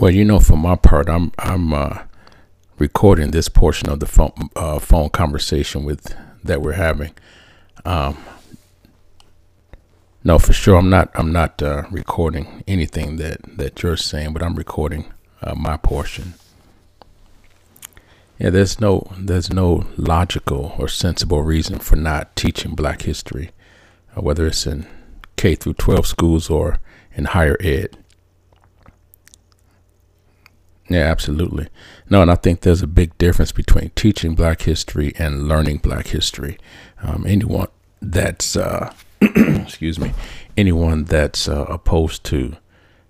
Well, you know, for my part, I'm I'm uh, recording this portion of the phone uh, phone conversation with that we're having. Um, no, for sure, I'm not. I'm not uh, recording anything that that you're saying, but I'm recording uh, my portion. Yeah, there's no there's no logical or sensible reason for not teaching Black history, uh, whether it's in K through 12 schools or in higher ed. Yeah, absolutely. No, and I think there's a big difference between teaching Black history and learning Black history. Um, anyone that's, uh, excuse me, anyone that's uh, opposed to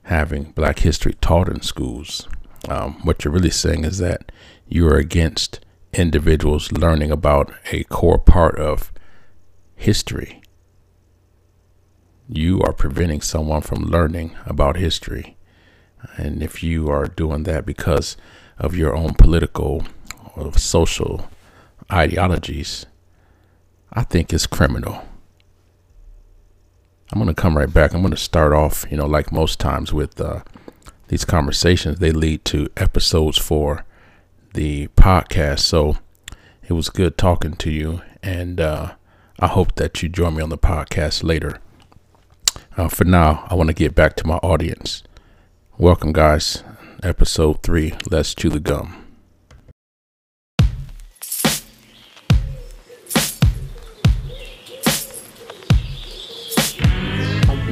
having Black history taught in schools, um, what you're really saying is that you are against individuals learning about a core part of history. You are preventing someone from learning about history. And if you are doing that because of your own political or social ideologies, I think it's criminal. I'm going to come right back. I'm going to start off, you know, like most times with uh, these conversations, they lead to episodes for the podcast. So it was good talking to you. And uh, I hope that you join me on the podcast later. Uh, for now, I want to get back to my audience. Welcome, guys. Episode three Let's Chew the Gum.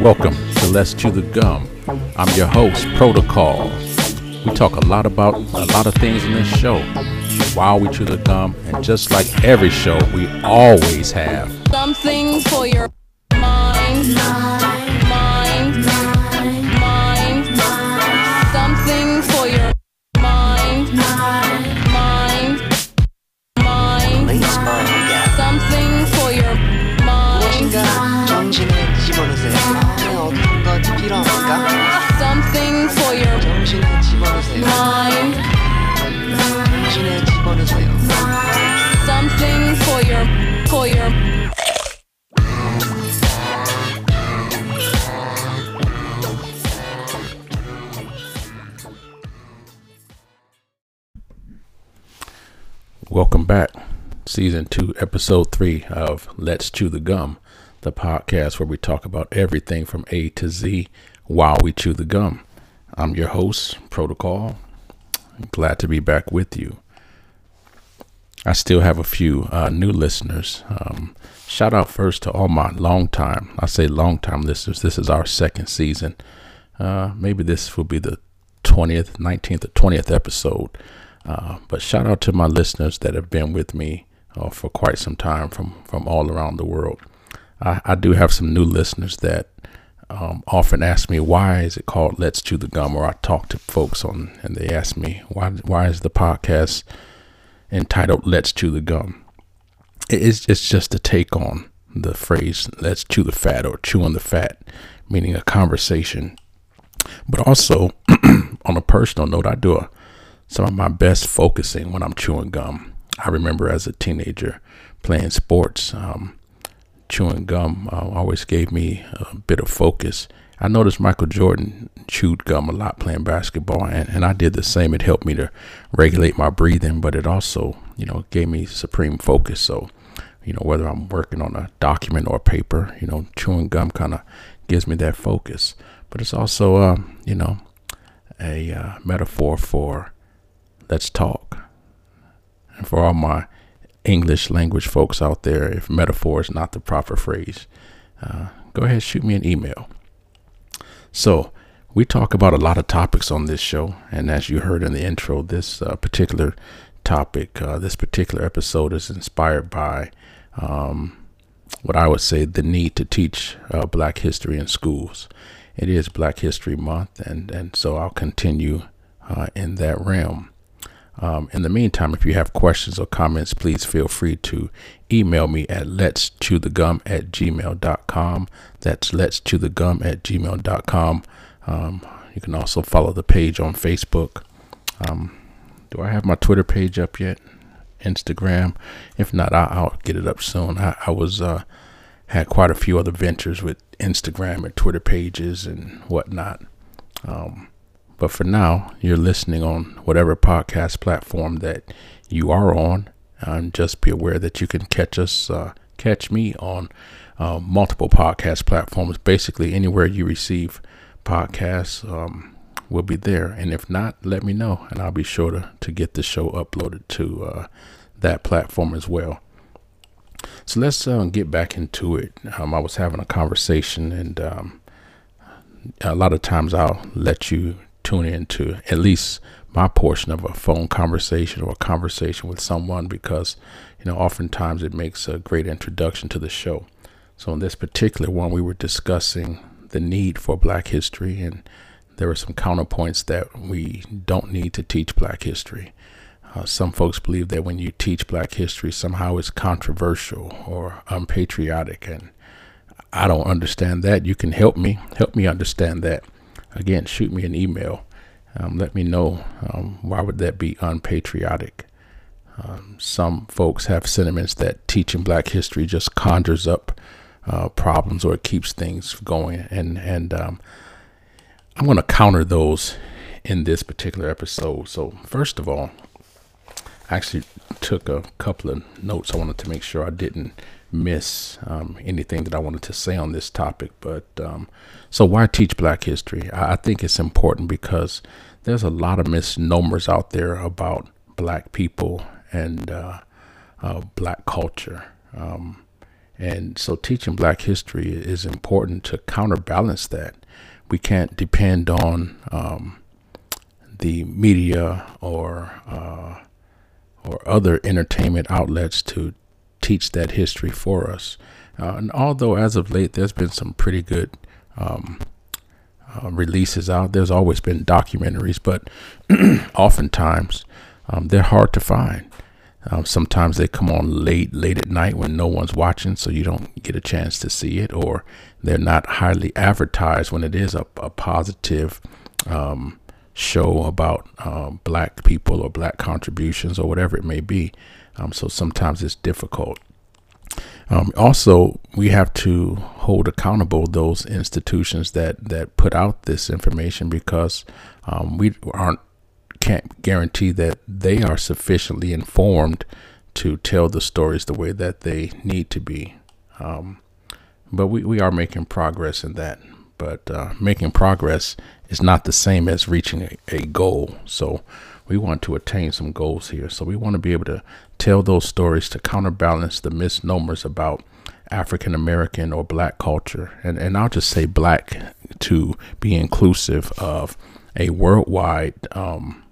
Welcome to Let's Chew the Gum. I'm your host, Protocol. We talk a lot about a lot of things in this show while we chew the gum, and just like every show, we always have something for your. Mind. Welcome back. Season 2, Episode 3 of Let's Chew the Gum, the podcast where we talk about everything from A to Z while we chew the gum. I'm your host, Protocol. Glad to be back with you. I still have a few uh, new listeners. Um, shout out first to all my long time, I say long time listeners. This is our second season. Uh, maybe this will be the 20th, 19th, or 20th episode. Uh, but shout out to my listeners that have been with me uh, for quite some time from, from all around the world. I, I do have some new listeners that um, often ask me why is it called Let's Chew the Gum, or I talk to folks on and they ask me why why is the podcast entitled Let's Chew the Gum. It's it's just a take on the phrase Let's chew the fat or Chew on the fat, meaning a conversation. But also on a personal note, I do a some of my best focusing when I'm chewing gum. I remember as a teenager playing sports, um, chewing gum uh, always gave me a bit of focus. I noticed Michael Jordan chewed gum a lot playing basketball, and, and I did the same. It helped me to regulate my breathing, but it also, you know, gave me supreme focus. So, you know, whether I'm working on a document or a paper, you know, chewing gum kind of gives me that focus. But it's also, uh, you know, a uh, metaphor for let's talk. And for all my English language folks out there, if metaphor is not the proper phrase, uh, go ahead shoot me an email. So we talk about a lot of topics on this show, and as you heard in the intro, this uh, particular topic, uh, this particular episode is inspired by um, what I would say the need to teach uh, Black history in schools. It is Black History Month, and and so I'll continue uh, in that realm. Um, in the meantime, if you have questions or comments, please feel free to email me at let's chew the gum at gmail.com. That's let's chew the gum at gmail.com. Um, you can also follow the page on Facebook. Um, do I have my Twitter page up yet? Instagram? If not, I, I'll get it up soon. I, I was uh, had quite a few other ventures with Instagram and Twitter pages and whatnot. Um, But for now, you're listening on whatever podcast platform that you are on. And just be aware that you can catch us, uh, catch me on uh, multiple podcast platforms. Basically, anywhere you receive podcasts um, will be there. And if not, let me know, and I'll be sure to, to get the show uploaded to uh, that platform as well. So let's uh, get back into it. Um, I was having a conversation, and um, a lot of times I'll let you tune into at least my portion of a phone conversation or a conversation with someone because, you know, oftentimes it makes a great introduction to the show. So in this particular one, we were discussing the need for Black history, and there were some counterpoints that we don't need to teach Black history. Uh, some folks believe that when you teach black history, somehow it's controversial or unpatriotic. And I don't understand that. You can help me, help me understand that. Again, shoot me an email. Um, let me know um, why would that be unpatriotic. Um, some folks have sentiments that teaching black history just conjures up uh, problems or keeps things going. And, and um, I'm going to counter those in this particular episode. So, first of all, I actually took a couple of notes. I wanted to make sure I didn't miss um, anything that I wanted to say on this topic. But um, so, why teach Black history? I, think it's important because there's a lot of misnomers out there about Black people and uh, uh, Black culture. Um, and so, teaching Black history is important to counterbalance that. We can't depend on um, the media or uh, or other entertainment outlets to teach that history for us. Uh, and although as of late there's been some pretty good um, uh, releases out, there's always been documentaries, but oftentimes um, they're hard to find. Um, sometimes they come on late, late at night when no one's watching, so you don't get a chance to see it, or they're not highly advertised when it is a, a positive um, show about uh, black people or black contributions or whatever it may be. Um, so sometimes it's difficult. Um, also, we have to hold accountable those institutions that, that put out this information because um, we aren't can't guarantee that they are sufficiently informed to tell the stories the way that they need to be. Um, but we, we are making progress in that. But uh, making progress is not the same as reaching a, a goal. So we want to attain some goals here. So we want to be able to tell those stories to counterbalance the misnomers about African American or black culture. And, and I'll just say black to be inclusive of a worldwide um,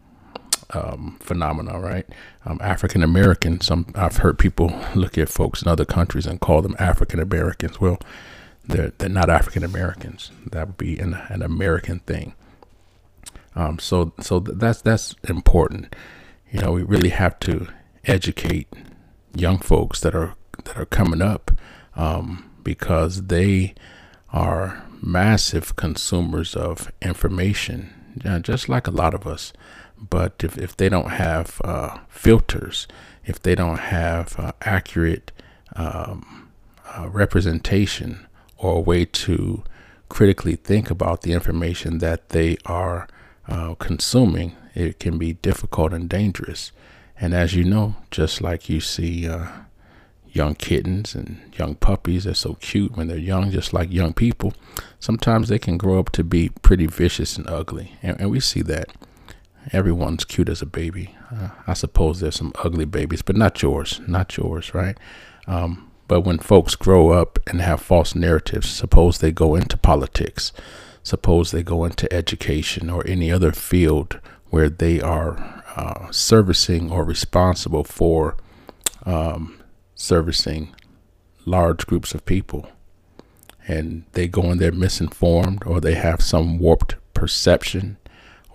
um, phenomena, right? Um, African American. Some I've heard people look at folks in other countries and call them African Americans. Well, they're, they're not African Americans. That would be an, an American thing. Um, so so that's that's important. You know, we really have to educate young folks that are that are coming up um, because they are massive consumers of information, just like a lot of us. But if, if they don't have uh, filters, if they don't have uh, accurate um, uh, representation or a way to critically think about the information that they are uh, consuming, it can be difficult and dangerous. And as you know, just like you see uh, young kittens and young puppies, they're so cute when they're young, just like young people. Sometimes they can grow up to be pretty vicious and ugly. And, and we see that. Everyone's cute as a baby. Uh, I suppose there's some ugly babies, but not yours, not yours, right? Um, but when folks grow up and have false narratives, suppose they go into politics, suppose they go into education or any other field where they are uh, servicing or responsible for um, servicing large groups of people, and they go in there misinformed or they have some warped perception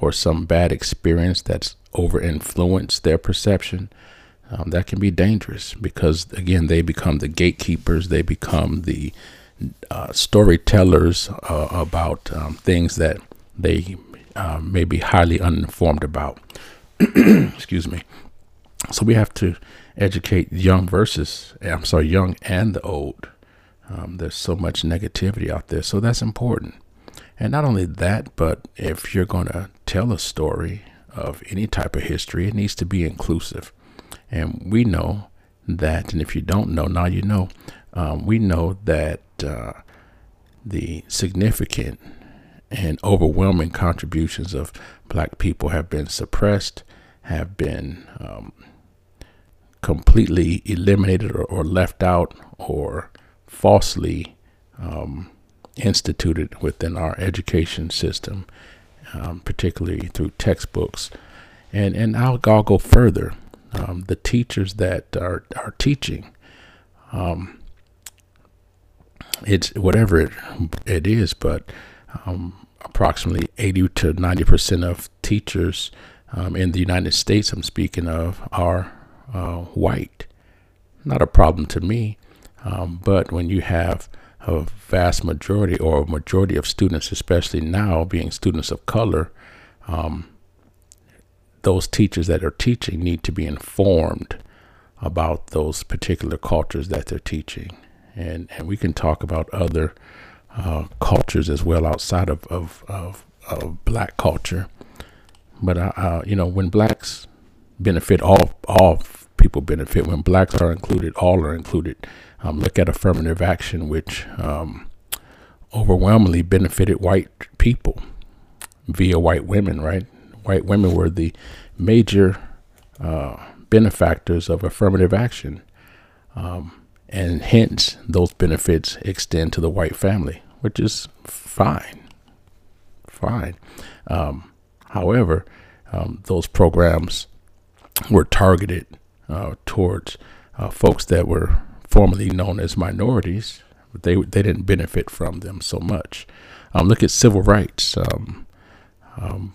or some bad experience that's over influenced their perception um, that can be dangerous because again they become the gatekeepers. They become the uh, storytellers uh, about um, things that they uh, may be highly uninformed about. Excuse me. So we have to educate young versus i'm sorry young and the old. Um, there's so much negativity out there so that's important. And not only that but if you're going to tell a story of any type of history, it needs to be inclusive. And we know that, and if you don't know, now you know, um, we know that uh, the significant and overwhelming contributions of black people have been suppressed, have been um, completely eliminated or, or, left out, or falsely um, instituted within our education system, um, particularly through textbooks. And, and I'll, I'll go further. Um, the teachers that are, are teaching, um, it's whatever it, it is, but um, approximately 80 to 90 percent of teachers um, in the United States, I'm speaking of, are uh, white. Not a problem to me, um, but when you have a vast majority or a majority of students, especially now being students of color, um, those teachers that are teaching need to be informed about those particular cultures that they're teaching. And, and we can talk about other uh, cultures as well outside of, of, of, of black culture. But, uh, uh, you know, when blacks benefit, all, all people benefit. When blacks are included, all are included. Um, look at affirmative action, which um, overwhelmingly benefited white people via white women, right? White women were the major uh, benefactors of affirmative action. Um, and hence those benefits extend to the white family, which is fine. Fine. Um, however, um, those programs were targeted uh, towards uh, folks that were formerly known as minorities. But they they didn't benefit from them so much. Um, look at civil rights. Um, um,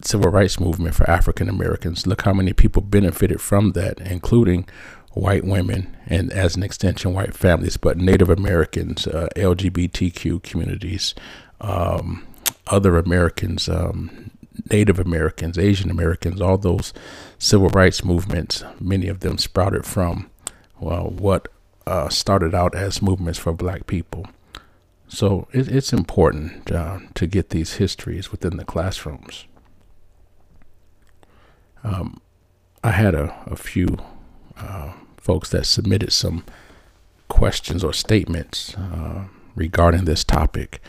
civil rights movement for African Americans. Look how many people benefited from that, including white women and as an extension white families but native americans uh, lgbtq communities um, other americans um, native americans asian americans all those civil rights movements many of them sprouted from well what uh, started out as movements for black people. So it, it's important uh, to get these histories within the classrooms. Um, i had a, a few uh, folks that submitted some questions or statements uh, regarding this topic.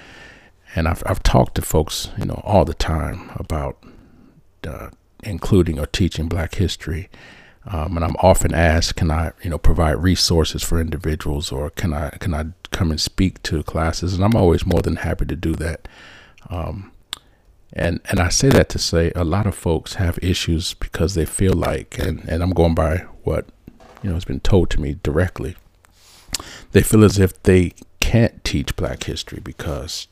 And I've, I've talked to folks, you know, all the time about uh, including or teaching Black history. Um, and I'm often asked, can I, you know, provide resources for individuals, or can I, can I come and speak to classes? And I'm always more than happy to do that. Um, and and I say that to say a lot of folks have issues because they feel like, and and I'm going by what you know, it's been told to me directly. They feel as if they can't teach black history because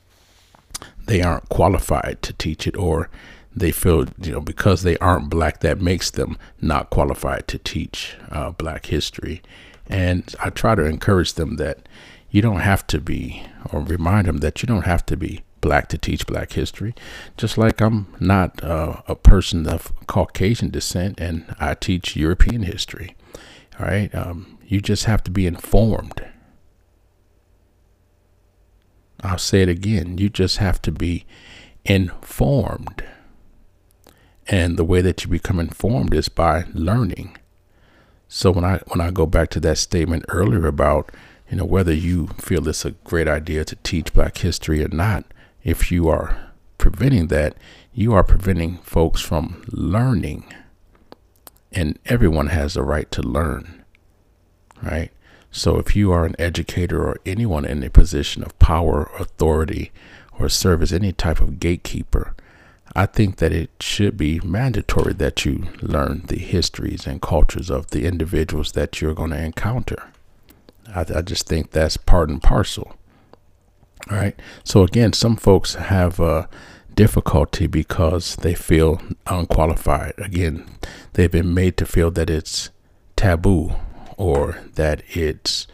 they aren't qualified to teach it or they feel you know because they aren't black that makes them not qualified to teach uh, black history. And i try to encourage them that you don't have to be or remind them that you don't have to be black to teach black history. Just like i'm not uh, a person of caucasian descent and i teach european history all right. Um, you just have to be informed. I'll say it again. You just have to be informed. And the way that you become informed is by learning. So when I when I go back to that statement earlier about, you know, whether you feel it's a great idea to teach black history or not, if you are preventing that, you are preventing folks from learning and everyone has the right to learn, right? So if you are an educator or anyone in a position of power, authority, or serve as any type of gatekeeper, I think that it should be mandatory that you learn the histories and cultures of the individuals that you're going to encounter. I, I just think that's part and parcel. All right. So again, some folks have uh, difficulty because they feel unqualified. Again, they've been made to feel that it's taboo or that it's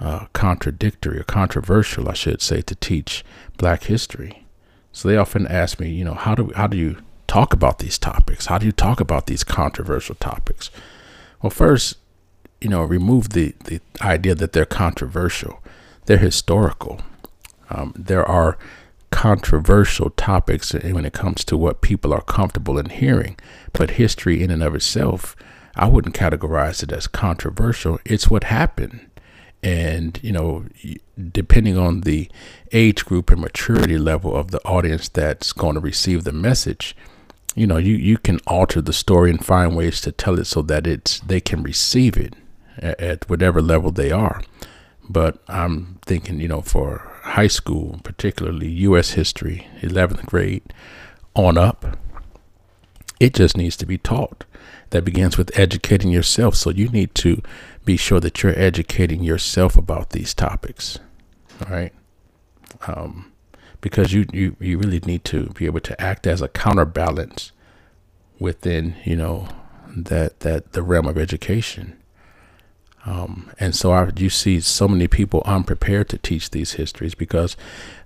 uh, contradictory or controversial, I should say, to teach black history. So they often ask me, you know, how do how do you talk about these topics? How do you talk about these controversial topics? Well, first, you know, remove the the idea that they're controversial. They're historical. Um, there are controversial topics when it comes to what people are comfortable in hearing. But history, in and of itself, I wouldn't categorize it as controversial. It's what happened. And, you know, depending on the age group and maturity level of the audience that's going to receive the message, you know, you, you can alter the story and find ways to tell it so that it's they can receive it at, at whatever level they are. But I'm thinking, you know, for high school, particularly U.S. history, 11th grade on up, it just needs to be taught. That begins with educating yourself. So you need to be sure that you're educating yourself about these topics. All right. Um, because you, you, you really need to be able to act as a counterbalance within, you know, that, that the realm of education. Um, and so I, you see so many people unprepared to teach these histories because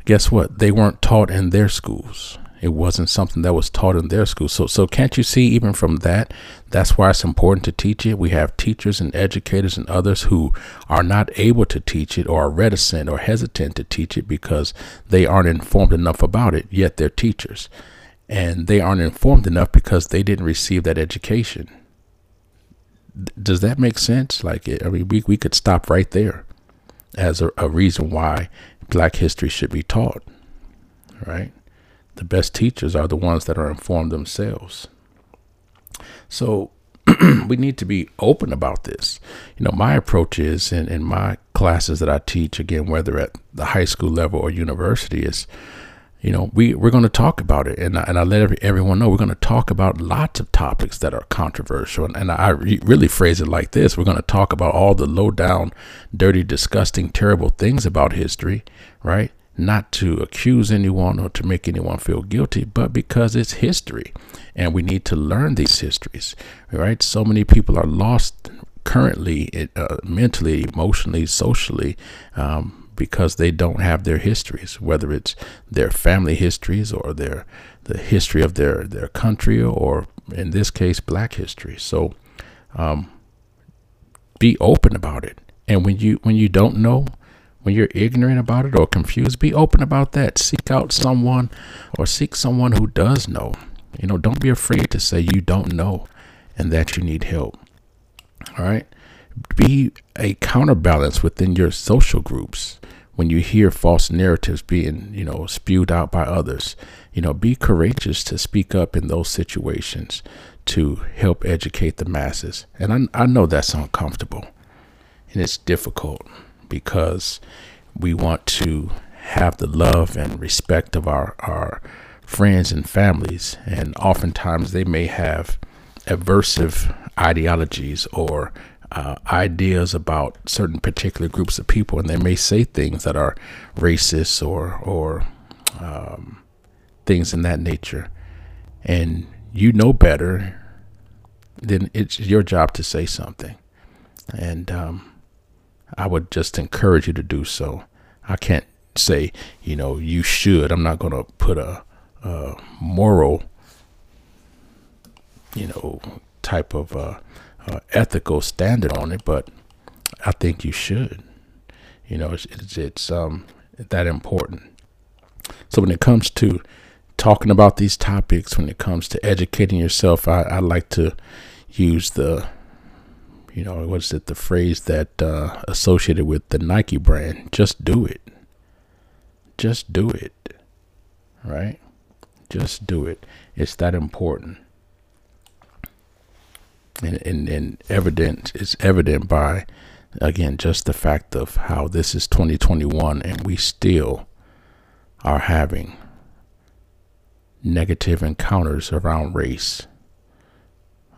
guess what? They weren't taught in their schools. It wasn't something that was taught in their school. So, so can't you see even from that? That's why it's important to teach it. We have teachers and educators and others who are not able to teach it or are reticent or hesitant to teach it because they aren't informed enough about it, yet they're teachers. And they aren't informed enough because they didn't receive that education does that make sense? Like, eh, I mean, we, we could stop right there as a, a reason why black history should be taught, right? The best teachers are the ones that are informed themselves. So we need to be open about this. You know, my approach is in, in my classes that I teach, again, whether at the high school level or university, is you know, we, we're going to talk about it. And, I, and I let everyone know we're going to talk about lots of topics that are controversial. And, and I re- really phrase it like this we're going to talk about all the low down, dirty, disgusting, terrible things about history, right? Not to accuse anyone or to make anyone feel guilty, but because it's history and we need to learn these histories, right? So many people are lost currently, uh, mentally, emotionally, socially. Um, because they don't have their histories, whether it's their family histories or their the history of their their country, or in this case, Black history. So, um, be open about it. And when you when you don't know, when you're ignorant about it or confused, be open about that. Seek out someone or seek someone who does know. You know, don't be afraid to say you don't know and that you need help. All right. Be a counterbalance within your social groups when you hear false narratives being, you know, spewed out by others, you know, be courageous to speak up in those situations to help educate the masses. And I, I know that's uncomfortable and it's difficult because we want to have the love and respect of our, our friends and families. And oftentimes they may have aversive ideologies or uh, ideas about certain particular groups of people, and they may say things that are racist or or um, things in that nature, and you know better. Then it's your job to say something, and um, I would just encourage you to do so. I can't say you know you should. I'm not going to put a, a moral, you know, type of uh, uh, ethical standard on it, but I think you should. You know, it's, it's, it's um that important. So when it comes to talking about these topics, when it comes to educating yourself, I, I like to use the, you know, what's it, the phrase that uh, associated with the Nike brand, just do it. Just do it. Right? Just do it. It's that important and, and, and evident is evident by again just the fact of how this is 2021 and we still are having negative encounters around race.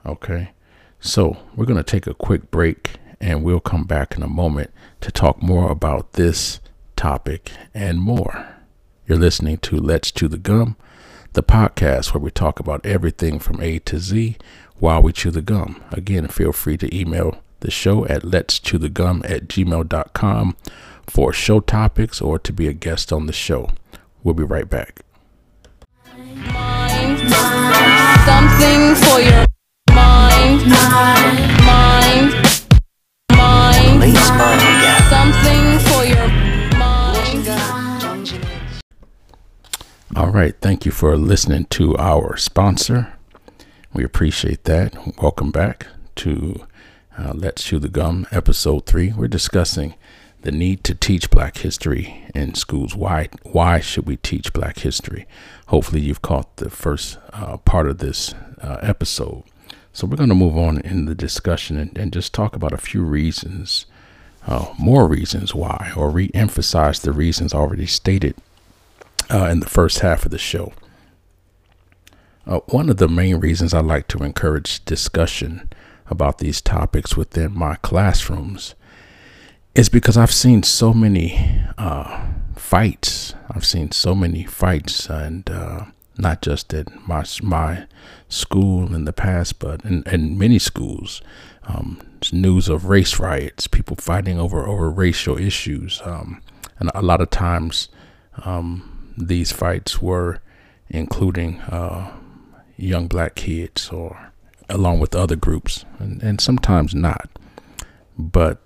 Okay? So we're going to take a quick break and we'll come back in a moment to talk more about this topic and more. You're listening to let's chew the gum the podcast where we talk about everything from a to z while we chew the gum. Again, feel free to email the show at let's chew the gum at gmail.com for show topics or to be a guest on the show. We'll be right back. Mind. Something for your mind. Mind. Mind. Please smile again. Something All right. Thank you for listening to our sponsor. We appreciate that. Welcome back to uh, Let's Chew the Gum, Episode 3. We're discussing the need to teach black history in schools why why should we teach black history hopefully you've caught the first uh, part of this uh, episode so we're going to move on in the discussion and, and just talk about a few reasons uh, more reasons why or re-emphasize the reasons already stated uh, in the first half of the show. Uh, one of the main reasons I like to encourage discussion about these topics within my classrooms is because I've seen so many uh, fights. I've seen so many fights, and uh, not just at my my school in the past, but in, in many schools. Um, news of race riots, people fighting over over racial issues, um, and a lot of times um, these fights were including uh, young black kids or along with other groups, and, and sometimes not. But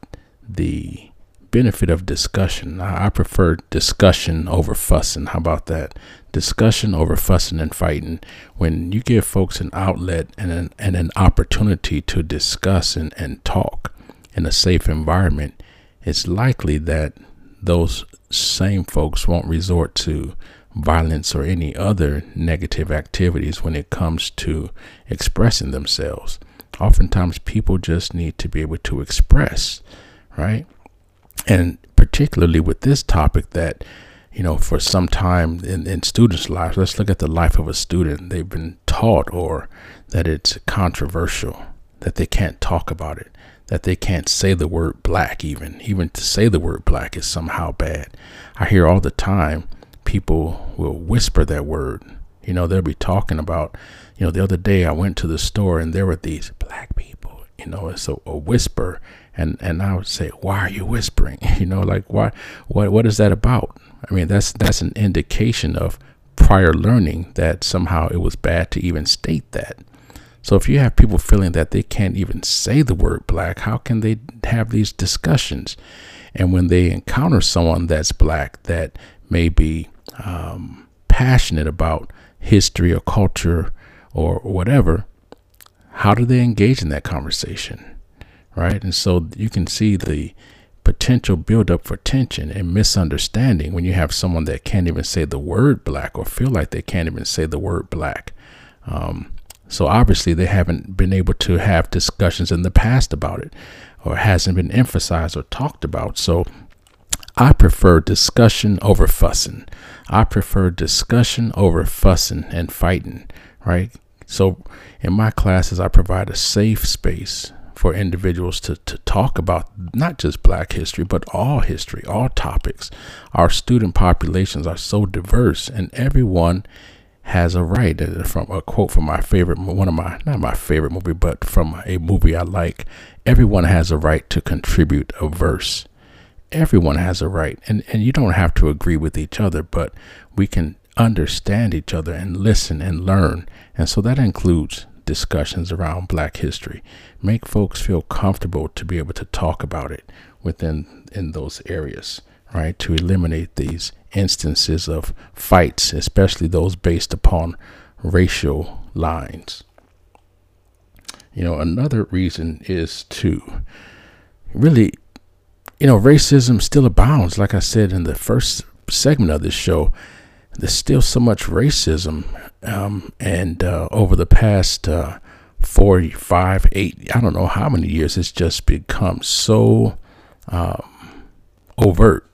the benefit of discussion, I, prefer discussion over fussing. How about that? Discussion over fussing and fighting. When you give folks an outlet and an, and an opportunity to discuss and, and talk in a safe environment, it's likely that those same folks won't resort to violence or any other negative activities when it comes to expressing themselves. Oftentimes, people just need to be able to express, right? And particularly with this topic, that, you know, for some time in, in students' lives, let's look at the life of a student. They've been taught or that it's controversial, that they can't talk about it, that they can't say the word black, even. Even to say the word black is somehow bad. I hear all the time people will whisper that word. You know, they'll be talking about, you know, the other day I went to the store and there were these black people, you know, it's a, a whisper. And, and I would say, why are you whispering? You know, like why, what, what is that about? I mean, that's, that's an indication of prior learning that somehow it was bad to even state that. So if you have people feeling that they can't even say the word black, how can they have these discussions? And when they encounter someone that's black that may be um, passionate about history or culture or whatever, how do they engage in that conversation? Right. And so you can see the potential buildup for tension and misunderstanding when you have someone that can't even say the word black or feel like they can't even say the word black. Um, so obviously they haven't been able to have discussions in the past about it or hasn't been emphasized or talked about. So I prefer discussion over fussing. I prefer discussion over fussing and fighting, right? So in my classes, I provide a safe space for individuals to, to talk about not just black history, but all history, all topics. Our student populations are so diverse, and everyone has a right. Uh, from a quote from my favorite, one of my, not my favorite movie, but from a movie I like, everyone has a right to contribute a verse everyone has a right and, and you don't have to agree with each other but we can understand each other and listen and learn and so that includes discussions around black history make folks feel comfortable to be able to talk about it within in those areas right to eliminate these instances of fights especially those based upon racial lines you know another reason is to really you know, racism still abounds. Like I said in the first segment of this show, there's still so much racism. Um, and uh, over the past uh, four, five, eight, I don't know how many years, it's just become so um, overt.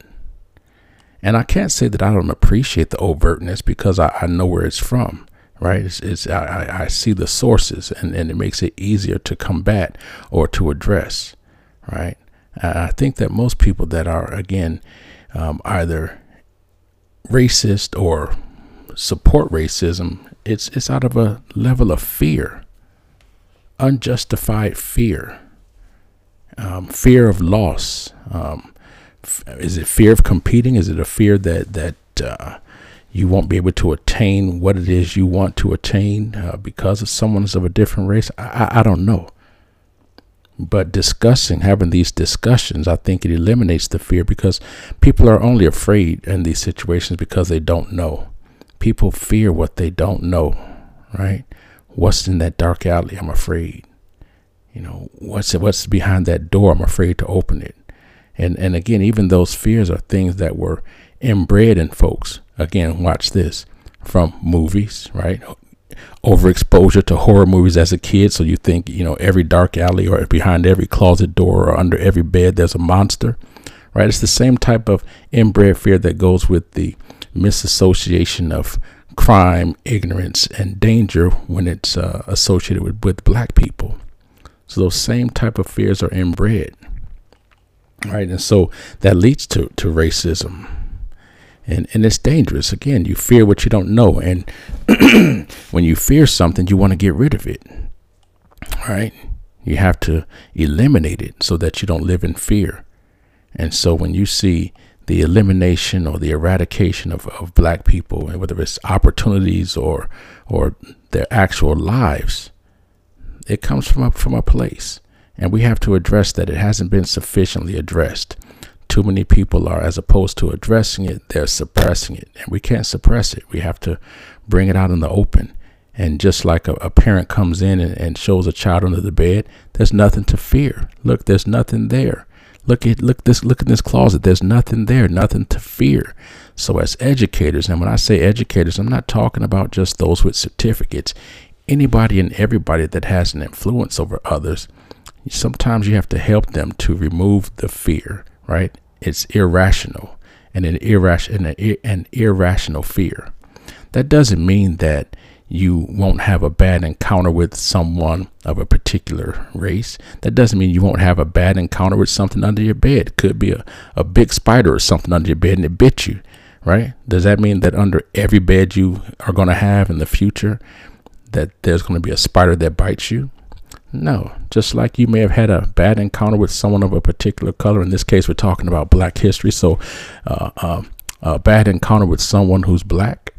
And I can't say that I don't appreciate the overtness because I, I know where it's from, right? It's, it's I, I see the sources and, and it makes it easier to combat or to address, right? I think that most people that are, again, um, either racist or support racism, it's, it's out of a level of fear, unjustified fear, um, fear of loss. Um, is it fear of competing? Is it a fear that, that, uh, you won't be able to attain what it is you want to attain uh, because of someone's of a different race. I, I, I don't know. But discussing, having these discussions, I think it eliminates the fear because people are only afraid in these situations because they don't know. People fear what they don't know, right? What's in that dark alley? I'm afraid. You know, what's what's behind that door? I'm afraid to open it. And and again, even those fears are things that were inbred in folks. Again, watch this from movies, right? Overexposure to horror movies as a kid, so you think you know every dark alley or behind every closet door or under every bed there's a monster, right? It's the same type of inbred fear that goes with the misassociation of crime, ignorance, and danger when it's uh, associated with, with black people. So those same type of fears are inbred, right? And so that leads to to racism, and and it's dangerous. Again, you fear what you don't know, and when you fear something, you want to get rid of it, right? You have to eliminate it so that you don't live in fear. And so when you see the elimination or the eradication of, of black people, and whether it's opportunities or or their actual lives, it comes from a, from a place. And we have to address that. It hasn't been sufficiently addressed. Too many people are, as opposed to addressing it, they're suppressing it. And we can't suppress it. We have to bring it out in the open. And just like a, a parent comes in and, and shows a child under the bed, there's nothing to fear. Look, there's nothing there. Look at look this look in this closet. There's nothing there, nothing to fear. So as educators, and when I say educators, I'm not talking about just those with certificates. Anybody and everybody that has an influence over others, sometimes you have to help them to remove the fear, right? It's irrational and an irrational an, irrational fear. That doesn't mean that you won't have a bad encounter with someone of a particular race. That doesn't mean you won't have a bad encounter with something under your bed. Could be a, a big spider or something under your bed and it bit you, right? Does that mean that under every bed you are going to have in the future that there's going to be a spider that bites you? No, just like you may have had a bad encounter with someone of a particular color. In this case, we're talking about black history. So, uh, uh, a bad encounter with someone who's black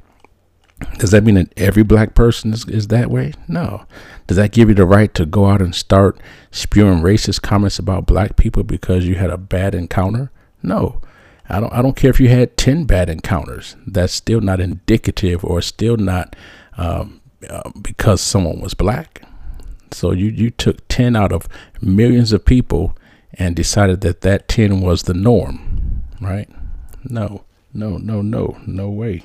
does that mean that every black person is, is that way? No. Does that give you the right to go out and start spewing racist comments about black people because you had a bad encounter? No. I don't I don't care if you had 10 bad encounters. That's still not indicative or still not um, uh, because someone was black. So you, you took 10 out of millions of people and decided that that 10 was the norm, right? No, no, no, no, no way.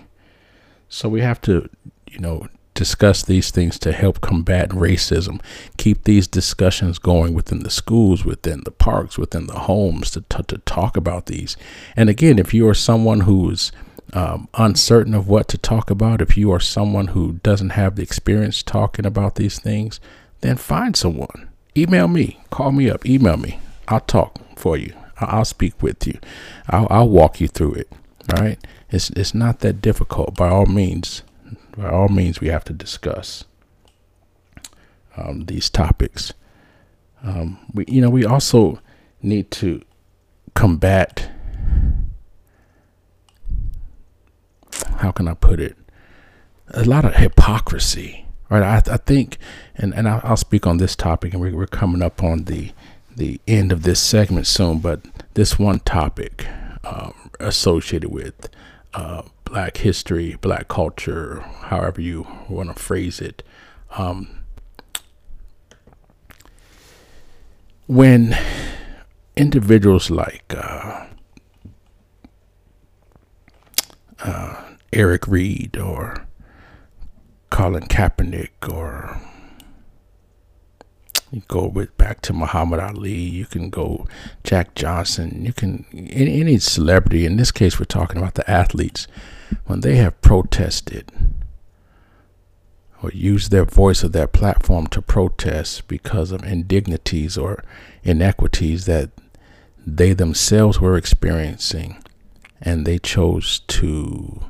So we have to, you know, discuss these things to help combat racism. Keep these discussions going within the schools, within the parks, within the homes to, t- to talk about these. And again, if you are someone who's um, uncertain of what to talk about, if you are someone who doesn't have the experience talking about these things, then find someone. Email me, call me up, email me. I'll talk for you. I'll speak with you. I'll, I'll walk you through it. All right. It's it's not that difficult. By all means, by all means, we have to discuss um, these topics. Um, we you know we also need to combat. How can I put it? A lot of hypocrisy, right? I, I think, and, and I'll, speak on this topic, and we, we're coming up on the the end of this segment soon. But this one topic um, associated with uh, black history, black culture, however you want to phrase it. Um, when individuals like uh, uh, Eric Reid or Colin Kaepernick or you go with back to Muhammad Ali. You can go Jack Johnson. You can any, any celebrity. In this case, we're talking about the athletes when they have protested or used their voice or their platform to protest because of indignities or inequities that they themselves were experiencing, and they chose to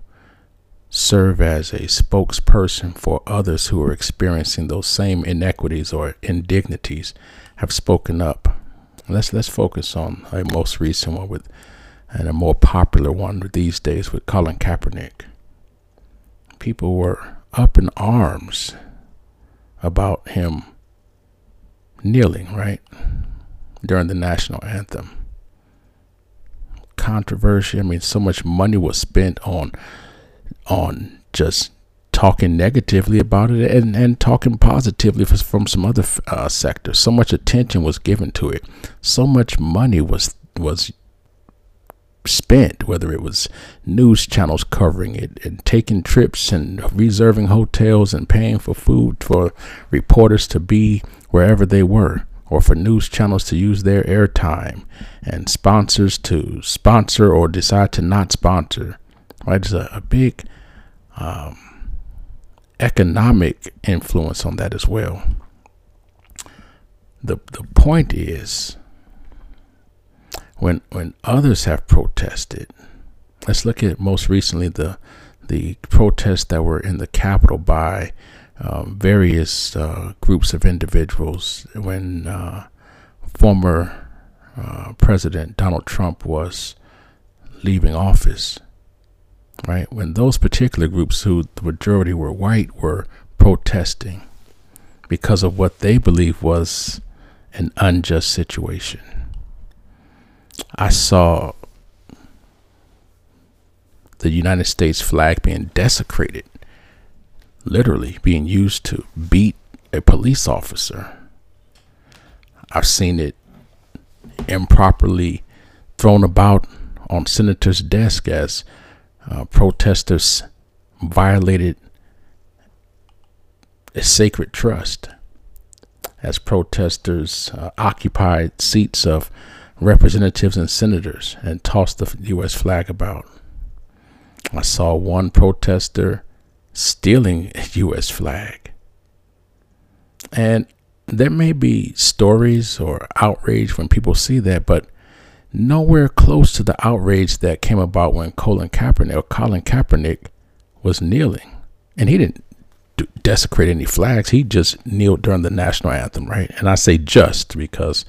serve as a spokesperson for others who are experiencing those same inequities or indignities have spoken up. Let's let's focus on a most recent one with and a more popular one these days with Colin Kaepernick. People were up in arms about him kneeling, right? During the national anthem. Controversy. I mean, so much money was spent on on just talking negatively about it and, and talking positively from some other uh, sectors. So much attention was given to it. So much money was was spent, whether it was news channels covering it and taking trips and reserving hotels and paying for food for reporters to be wherever they were, or for news channels to use their airtime and sponsors to sponsor or decide to not sponsor. Right? There's a, a big um, economic influence on that as well. The, the point is when when others have protested, let's look at most recently the the protests that were in the Capitol by um, various uh, groups of individuals when uh, former uh, President Donald Trump was leaving office. Right when those particular groups, who the majority were white, were protesting because of what they believed was an unjust situation. I saw the United States flag being desecrated, literally being used to beat a police officer. I've seen it improperly thrown about on senators' desk as uh, protesters violated a sacred trust, as protesters uh, occupied seats of representatives and senators and tossed the U.S. flag about. I saw one protester stealing a U.S. flag. And there may be stories or outrage when people see that, but nowhere close to the outrage that came about when Colin Kaepernick or Colin Kaepernick was kneeling. And he didn't desecrate any flags. He just kneeled during the national anthem, right? And I say just because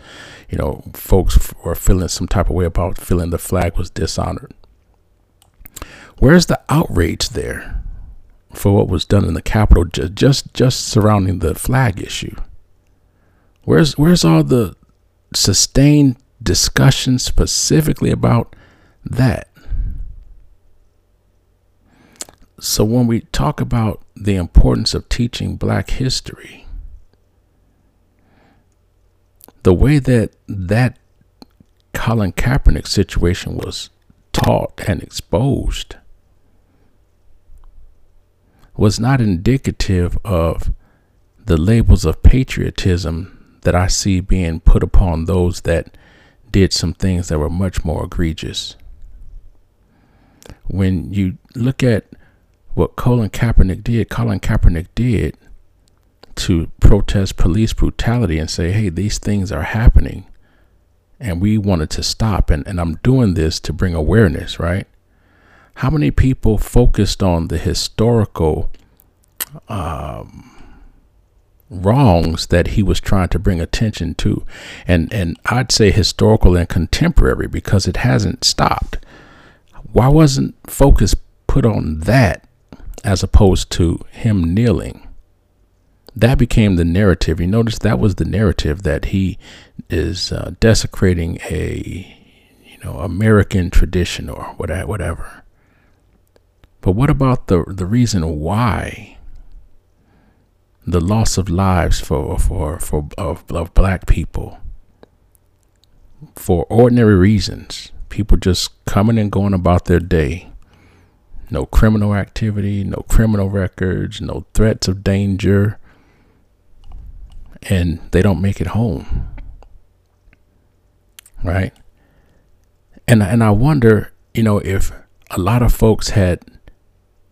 you know, folks were feeling some type of way about feeling the flag was dishonored. Where's the outrage there for what was done in the Capitol just, just surrounding the flag issue? Where's where's all the sustained discussion specifically about that? So when we talk about the importance of teaching black history, the way that that Colin Kaepernick situation was taught and exposed was not indicative of the labels of patriotism that I see being put upon those that did some things that were much more egregious. When you look at what Colin Kaepernick did, Colin Kaepernick did to protest police brutality and say, hey, these things are happening and we wanted to stop. And, and I'm doing this to bring awareness, right? How many people focused on the historical um, wrongs that he was trying to bring attention to? And, and I'd say historical and contemporary because it hasn't stopped. Why wasn't focus put on that as opposed to him kneeling? that became the narrative. You notice that was the narrative that he is uh, desecrating a you know American tradition or whatever. But what about the the reason why the loss of lives for for for of, of black people for ordinary reasons, people just coming and going about their day. No criminal activity, no criminal records, no threats of danger, and they don't make it home. Right? And and I wonder, you know, if a lot of folks had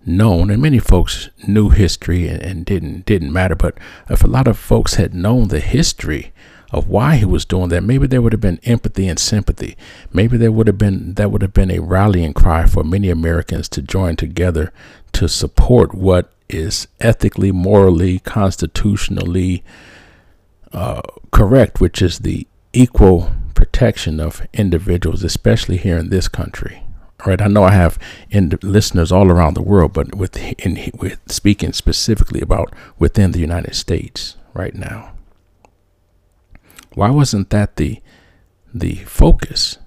known and many folks knew history and, and didn't didn't matter, but if a lot of folks had known the history of why he was doing that, maybe there would have been empathy and sympathy. Maybe there would have been that would have been a rallying cry for many Americans to join together to support what is ethically, morally, constitutionally uh, correct, which is the equal protection of individuals, especially here in this country. Right, I know I have in listeners all around the world, but with in with speaking specifically about within the United States right now. Why wasn't that the the focus?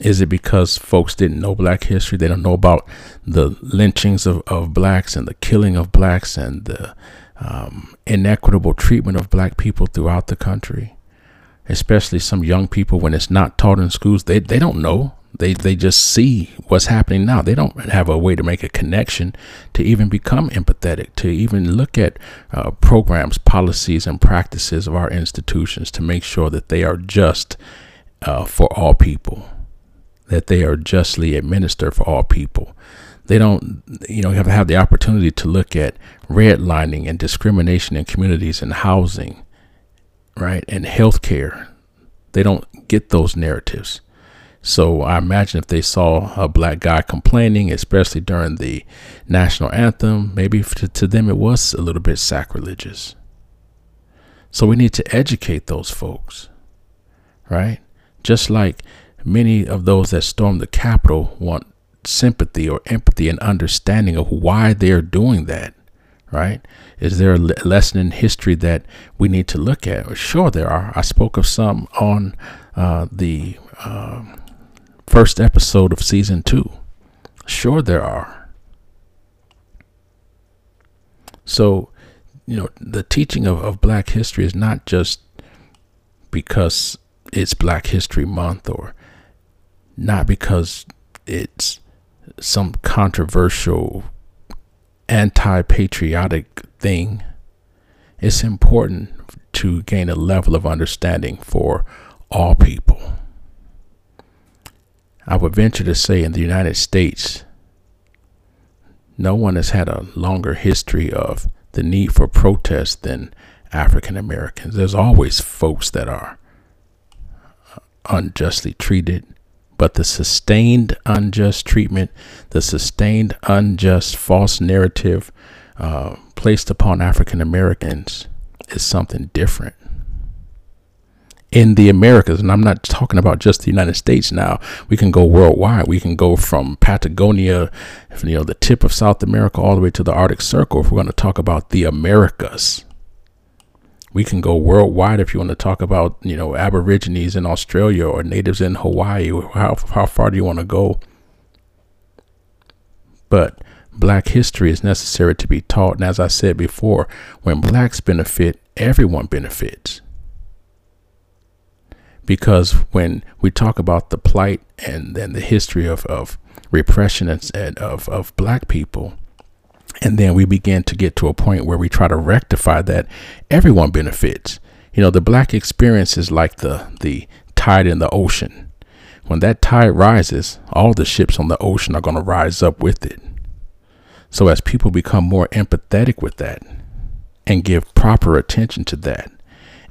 Is it because folks didn't know black history? They don't know about the lynchings of, of blacks and the killing of blacks and the um, inequitable treatment of black people throughout the country? Especially some young people, when it's not taught in schools, they, they don't know. They, they just see what's happening now. They don't have a way to make a connection to even become empathetic, to even look at uh, programs, policies, and practices of our institutions to make sure that they are just uh, for all people that they are justly administered for all people. They don't, you know, have have the opportunity to look at redlining and discrimination in communities and housing, right, and healthcare. They don't get those narratives. So I imagine if they saw a black guy complaining, especially during the national anthem, maybe to, to them it was a little bit sacrilegious. So we need to educate those folks, right? Just like many of those that stormed the Capitol want sympathy or empathy and understanding of why they're doing that, right? Is there a lesson in history that we need to look at? Sure, there are. I spoke of some on uh, the uh, first episode of season two. Sure, there are. So, you know, the teaching of, of black history is not just because it's Black History Month or not because it's some controversial anti patriotic thing. It's important to gain a level of understanding for all people. I would venture to say in the United States, no one has had a longer history of the need for protest than African Americans. There's always folks that are uh, unjustly treated, but the sustained unjust treatment, the sustained unjust false narrative uh, placed upon African Americans is something different. In the Americas, and I'm not talking about just the United States now. We can go worldwide. We can go from Patagonia, you know, the tip of South America, all the way to the Arctic Circle. If we're going to talk about the Americas, we can go worldwide if you want to talk about you know aborigines in australia or natives in hawaii how, how far do you want to go but black history is necessary to be taught. And as i said before when blacks benefit everyone benefits. Because when we talk about the plight and then the history of, of repression and, and of, of black people and then we begin to get to a point where we try to rectify that everyone benefits. You know the black experience is like the the tide in the ocean. When that tide rises all the ships on the ocean are going to rise up with it so as people become more empathetic with that and give proper attention to that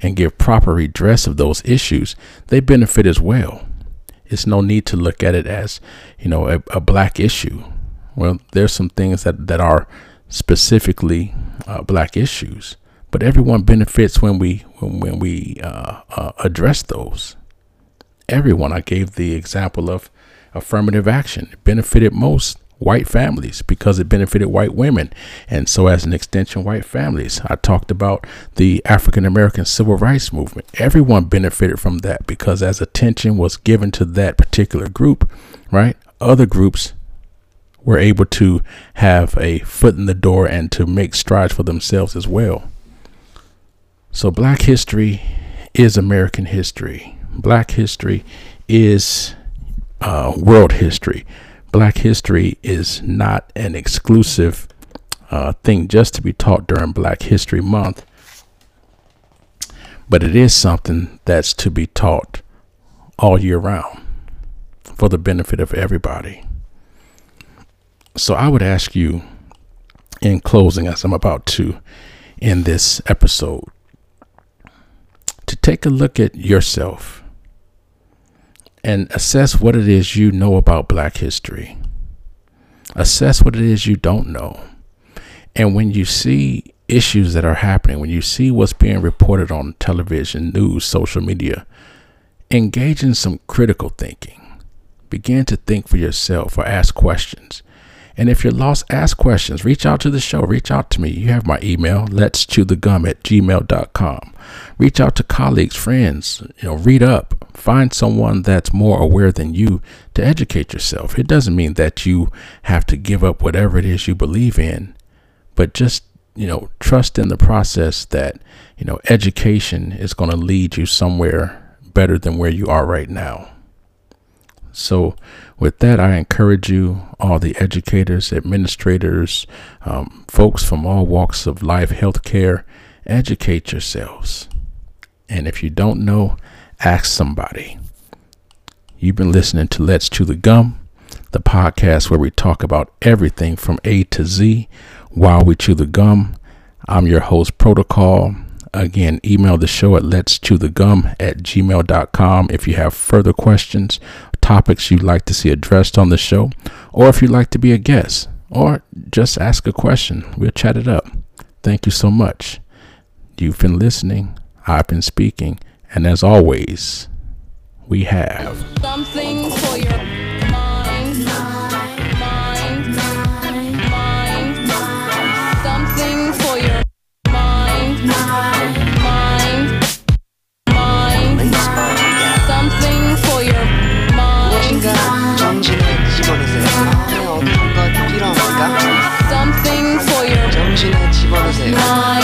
and give proper redress of those issues they benefit as well it's no need to look at it as you know a, a black issue well, there's some things that, that are specifically uh, black issues, but everyone benefits when we when, when we uh, uh, address those. Everyone. I gave the example of affirmative action. It benefited most white families because it benefited white women, and so as an extension, white families. I talked about the African American civil rights movement. Everyone benefited from that because as attention was given to that particular group, right? Other groups were able to have a foot in the door and to make strides for themselves as well. So, black history is American history. Black history is uh, world history. Black history is not an exclusive uh, thing just to be taught during Black History Month, but it is something that's to be taught all year round for the benefit of everybody. So I would ask you in closing, as I'm about to in this episode, to take a look at yourself and assess what it is you know about black history. Assess what it is you don't know. And when you see issues that are happening, when you see what's being reported on television, news, social media, engage in some critical thinking. Begin to think for yourself or ask questions. And if you're lost, ask questions. Reach out to the show. Reach out to me. You have my email, let's chew the gum at gmail.com. Reach out to colleagues, friends, you know, read up, Find someone that's more aware than you to educate yourself. It doesn't mean that you have to give up whatever it is you believe in, but just, you know, trust in the process that, you know, education is going to lead you somewhere better than where you are right now. So, with that, I encourage you, all the educators, administrators, um, folks from all walks of life, healthcare, educate yourselves. And if you don't know, ask somebody. You've been listening to Let's Chew the Gum, the podcast where we talk about everything from A to Z while we chew the gum. I'm your host, Protocol. Again, email the show at let's chew the gum at gmail.com if you have further questions, topics you'd like to see addressed on the show, or if you'd like to be a guest, or just ask a question. We'll chat it up. Thank you so much. You've been listening, I've been speaking, and as always, we have something for your mind, something for your mind,